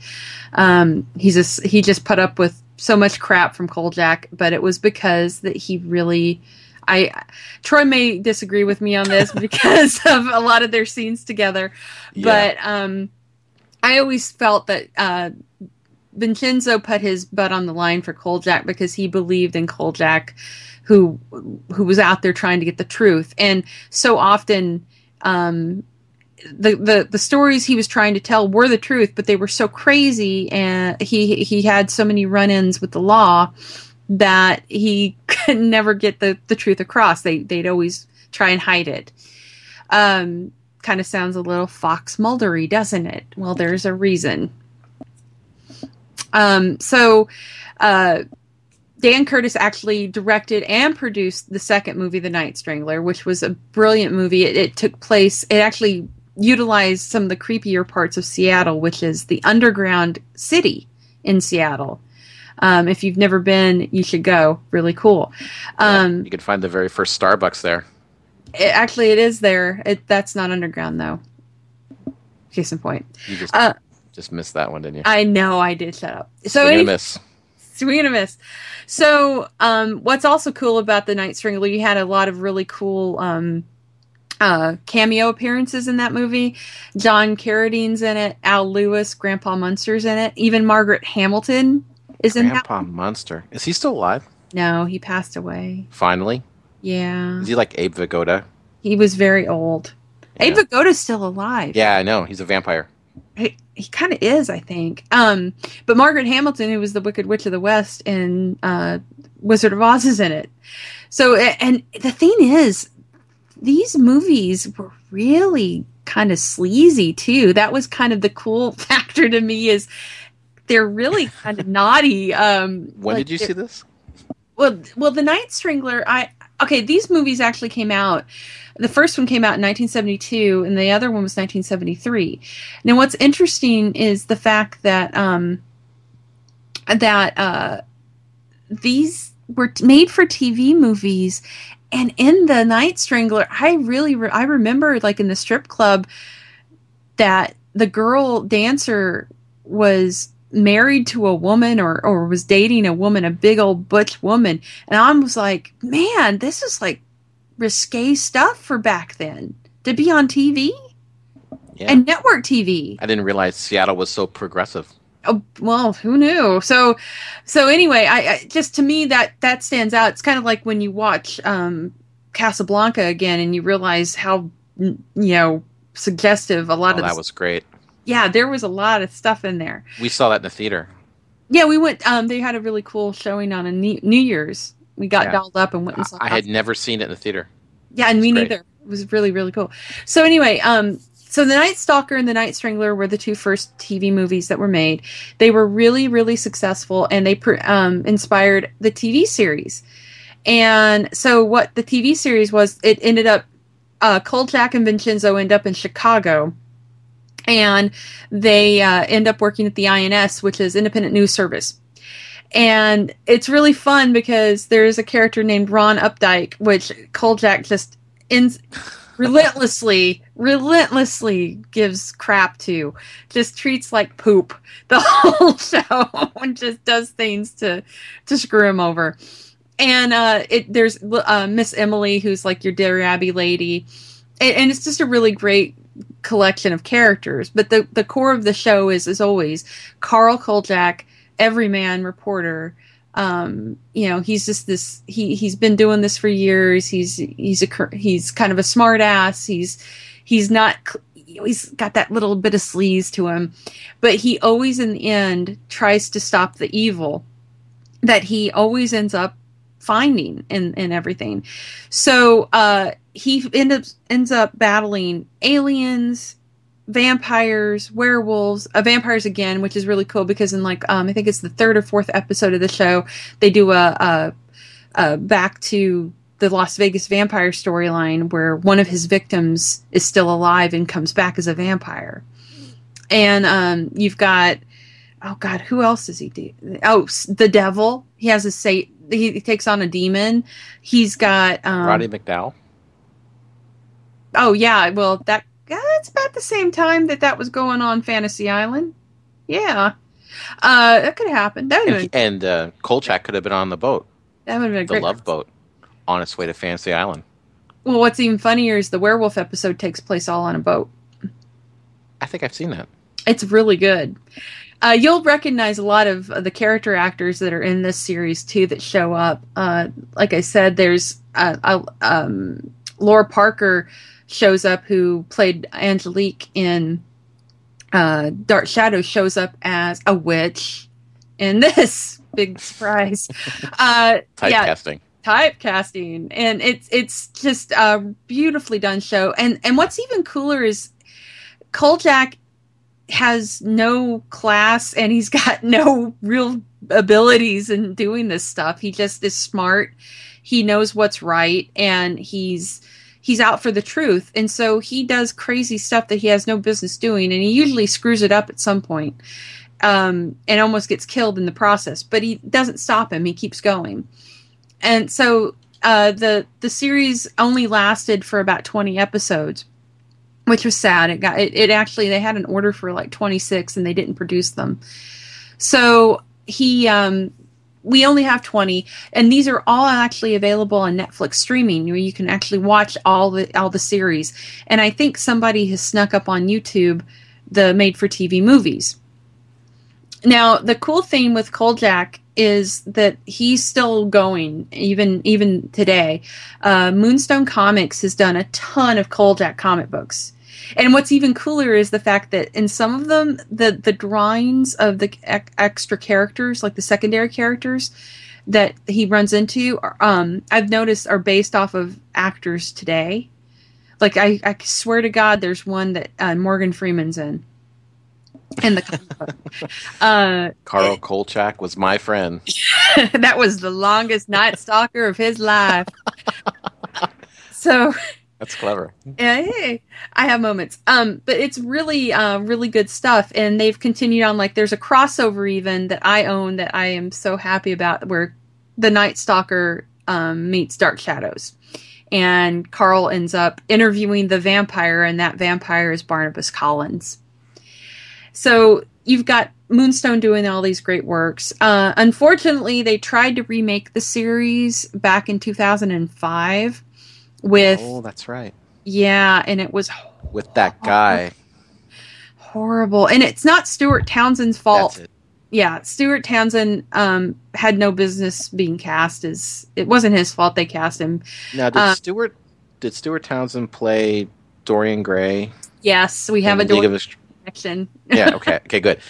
Um, he's just he just put up with so much crap from Kolchak, but it was because that he really. I Troy may disagree with me on this because of a lot of their scenes together, but um, I always felt that uh, Vincenzo put his butt on the line for Kolchak because he believed in Kolchak who who was out there trying to get the truth. And so often, um, the, the the stories he was trying to tell were the truth, but they were so crazy, and he he had so many run-ins with the law that he could never get the the truth across. They they'd always try and hide it. Um, kind of sounds a little Fox Muldery, doesn't it? Well, there's a reason. Um, so. Uh, Dan Curtis actually directed and produced the second movie, The Night Strangler, which was a brilliant movie. It, it, took place, it actually utilized some of the creepier parts of Seattle, which is the underground city in Seattle. Um, if you've never been, you should go. Really cool. Um, yeah, you can find the very first Starbucks there. It, actually, it is there. It, that's not underground, though. Case in point. You just, Uh, just missed that one, didn't you? I know I did. Shut up. So any- miss. swing and a miss. So, um, what's also cool about the Night Strangler, you had a lot of really cool um, uh, cameo appearances in that movie. John Carradine's in it. Al Lewis, Grandpa Munster's in it. Even Margaret Hamilton is in that. Grandpa Monster. Is he still alive? No, he passed away. Finally? Yeah, Is he like Abe Vigoda? he was very old. Yeah. Abe Vigoda's still alive. Yeah, I know. He's a vampire. He, he kind of is, I think. Um, but Margaret Hamilton, who was the Wicked Witch of the West in uh, Wizard of Oz, is in it. So, and the thing is, these movies were really kind of sleazy too. That was kind of the cool factor to me is they're really kind of naughty. Um, When like did you see this? well, well, the Night Strangler. I okay. These movies actually came out. The first one came out in 1972, and the other one was 1973. Now, what's interesting is the fact that um, that uh, these were made for TV movies, and in the Night Strangler, I really re- I remember like in the strip club that the girl dancer was married to a woman or or was dating a woman, a big old butch woman, and I was like, man, this is like risque stuff for back then to be on TV Yeah. and network TV. I didn't realize Seattle was so progressive. Oh, well, who knew? So, so anyway, I, I just to me that that stands out. It's kind of like when you watch um, Casablanca again and you realize how you know suggestive a lot Oh, of that was great. Yeah, there was a lot of stuff in there. We saw that in the theater. Yeah, we went. Um, they had a really cool showing on a New, New Year's. We got Yeah. dolled up and went and saw. I had never seen it in the theater. Yeah, and me great. neither. It was really, really cool. So anyway, um, so the Night Stalker and the Night Strangler were the two first TV movies that were made. They were really, really successful, and they pr- um, inspired the TV series. And so, what the TV series was, it ended up. Uh, Kolchak and Vincenzo end up in Chicago, and they uh, end up working at the INS, which is Independent News Service. And it's really fun because there's a character named Ron Updyke, which Kolchak just ins- relentlessly, relentlessly gives crap to, just treats like poop the whole show, and just does things to to screw him over. And uh, it there's uh, Miss Emily, who's like your Dear Abby lady, and, and it's just a really great collection of characters. But the the core of the show is, as always, Carl Kolchak, everyman reporter. Um, you know, he's just this. He he's been doing this for years. He's he's a he's kind of a smart ass. He's he's not. He's got that little bit of sleaze to him, but he always, in the end, tries to stop the evil that he always ends up finding in in everything. So uh, he end up ends up battling aliens, vampires, werewolves, uh, vampires again, which is really cool because in like um, I think it's the third or fourth episode of the show, they do a, a, a back to the Las Vegas vampire storyline where one of his victims is still alive and comes back as a vampire. And um, you've got oh god, who else does he do? Oh, the devil. He has a say. He, he takes on a demon. He's got um, Roddy McDowall. Oh yeah, well that that's about the same time that that was going on Fantasy Island. Yeah, uh, that could happen. That And, been, and uh, Kolchak could have been on the boat, that would have been a the great. Love Boat, on its way to Fantasy Island. Well, what's even funnier is the werewolf episode takes place all on a boat. I think I've seen that. It's really good. Uh, you'll recognize a lot of the character actors that are in this series too that show up. Uh, like I said, there's uh, uh, um, Lara Parker shows up who played Angelique in uh, Dark Shadows. Shows up as a witch in this big surprise. Uh, yeah, Typecasting. typecasting and it's it's just a beautifully done show and and what's even cooler is Kolchak has no class and he's got no real abilities in doing this stuff he just is smart he knows what's right and he's he's out for the truth. And so he does crazy stuff that he has no business doing and he usually screws it up at some point um, and almost gets killed in the process but he doesn't stop him. He keeps going. And so uh, the the series only lasted for about 20 episodes which was sad. It got it, it actually they had an order for like 26 and they didn't produce them. So he um we only have 20 and these are all actually available on netflix streaming where you can actually watch all the all the series. And i think somebody has snuck up on youtube the made for tv movies. Now the cool thing with Kolchak is that he's still going even even today. Uh, Moonstone Comics has done a ton of Kolchak comic books, And what's even cooler is the fact that in some of them, the the drawings of the ec- extra characters, like the secondary characters that he runs into, are, um, I've noticed are based off of actors today. Like I, I swear to God, there's one that uh, Morgan Freeman's in. In the comic book. uh, Carl Kolchak was my friend. that was the longest night stalker of his life. so That's clever. yeah, hey, I have moments. Um, but it's really, uh, really good stuff, and they've continued on. Like, there's a crossover even that I own that I am so happy about, where the Night Stalker um, meets Dark Shadows, and Carl ends up interviewing the vampire, and that vampire is Barnabas Collins. So you've got Moonstone doing all these great works. Uh, unfortunately, they tried to remake the series back in 2005 with Oh, that's right. yeah, and it was With that guy. horrible. And it's not Stuart Townsend's fault. That's it. Yeah, Stuart Townsend um, had no business being cast as it wasn't his fault they cast him. Now, did Uh, Stuart did Stuart Townsend play Dorian Gray? Yes, we have a in League door Ast- connection. Yeah. Okay. Okay. Good.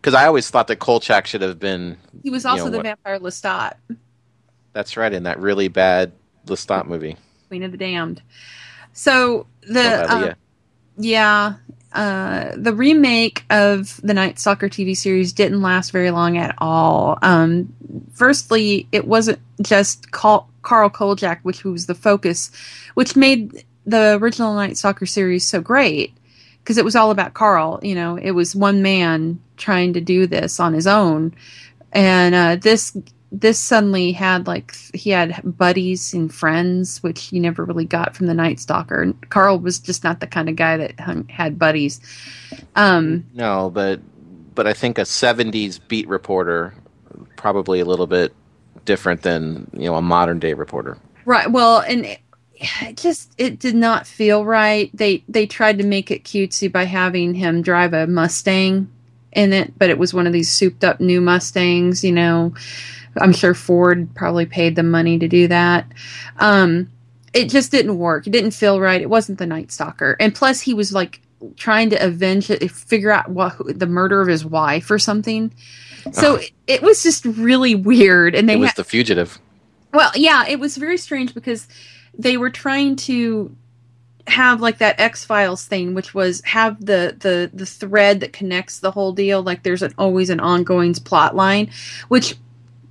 Because I always thought that Kolchak should have been. He was You also know the what- vampire Lestat, That's right in that really bad Lestat movie. Queen of the Damned. So the Oh, uh, yeah. uh, the remake of the Night Stalker TV series didn't last very long at all. Um, firstly, it wasn't just Carl, Carl Kolchak, which was the focus, which made the original Night Stalker series so great because it was all about Carl. You know, it was one man trying to do this on his own, and uh, this this suddenly had like he had buddies and friends, which he never really got from the Night Stalker. And Carl was just not the kind of guy that hung, had buddies. Um, No, but but I think a '70s beat reporter probably a little bit different than you know a modern day reporter. Right. Well, and it, it just it did not feel right. They they tried to make it cutesy by having him drive a Mustang in it, but it was one of these souped up new Mustangs. You know, I'm sure Ford probably paid them money to do that. Um, it just didn't work. It didn't feel right. It wasn't the Night Stalker, and plus he was like trying to avenge it, figure out what the murder of his wife or something. So it, it was just really weird, and they it was had- the fugitive. well, yeah, it was very strange because they were trying to have like that X Files thing, which was have the the the thread that connects the whole deal. Like there's an, always an ongoing plot line, which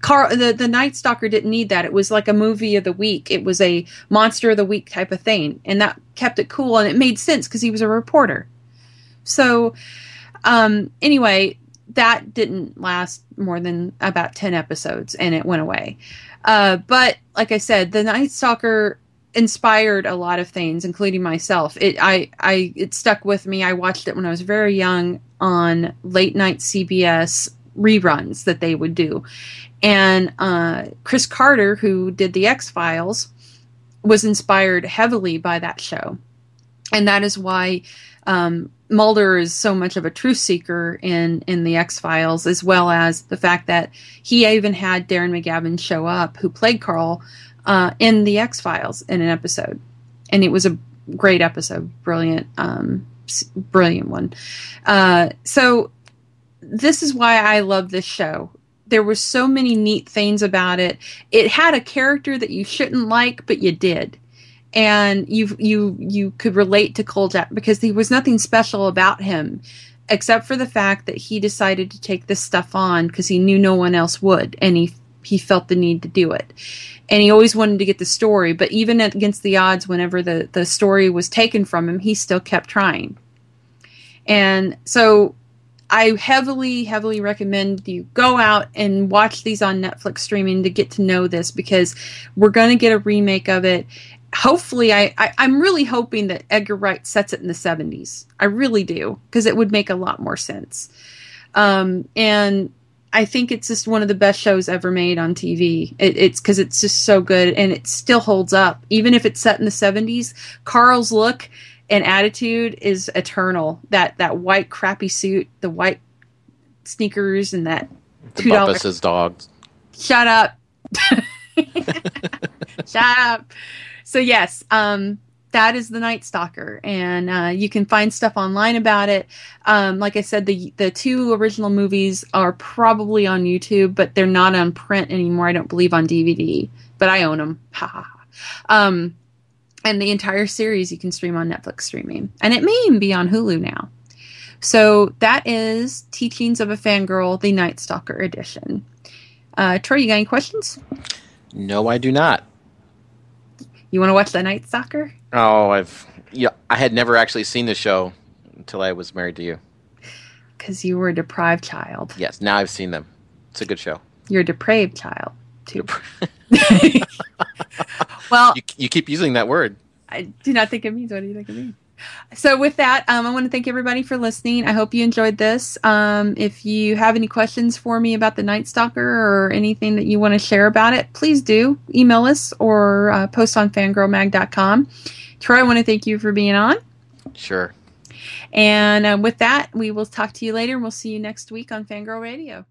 Carl the the Night Stalker didn't need that. It was like a movie of the week. It was a monster of the week type of thing, and that kept it cool and it made sense because he was a reporter. So, um, anyway, that didn't last more than about 10 episodes and it went away. Uh, but like I said, the Night Stalker inspired a lot of things, including myself. It I I it stuck with me. I watched it when I was very young on late night CBS reruns that they would do, and uh, Chris Carter, who did the X Files, was inspired heavily by that show, and that is why um, Mulder is so much of a truth seeker in in the X Files, as well as the fact that he even had Darren McGavin show up, who played Carl, uh, in the X Files in an episode, and it was a great episode, brilliant, um, brilliant one. Uh, so this is why I love this show. There were so many neat things about it. It had a character that you shouldn't like, but you did and you you you could relate to Kolchak because there was nothing special about him except for the fact that he decided to take this stuff on because he knew no one else would and he he felt the need to do it and he always wanted to get the story but even against the odds whenever the the story was taken from him he still kept trying and so I heavily, heavily recommend you go out and watch these on Netflix streaming to get to know this because we're going to get a remake of it. Hopefully, I, I, I'm really hoping that Edgar Wright sets it in the 70s. I really do because it would make a lot more sense. Um, and I think it's just one of the best shows ever made on TV. It, it's because it's just so good and it still holds up. Even if it's set in the 70s, Carl's look and attitude is eternal. That that white crappy suit, the white sneakers, and that two dollar. Bumpus's dogs. Shut up. Shut up. So yes, um, that is the Night Stalker, and uh, you can find stuff online about it. Um, like I said, the the two original movies are probably on YouTube, but they're not on print anymore. I don't believe on DVD, but I own them. Ha ha ha. Um, and the entire series you can stream on Netflix streaming, and it may even be on Hulu now. So that is Teachings of a Fangirl, the Night Stalker edition. Uh, Troy, you got any questions? No, I do not. You want to watch the Night Stalker? Oh, I've yeah, I had never actually seen the show until I was married to you. Because you were a deprived child. Yes, now I've seen them. It's a good show. You're a depraved child, too. well, You, you keep using that word. I do not think it means what do you think it means? So with that, um, I want to thank everybody for listening. I hope you enjoyed this. Um, if you have any questions for me about the Night Stalker or anything that you want to share about it, please do email us or uh, post on fangirlmag.com. Troy, I want to thank you for being on. Sure. And uh, with that, we will talk to you later and we'll see you next week on Fangirl Radio.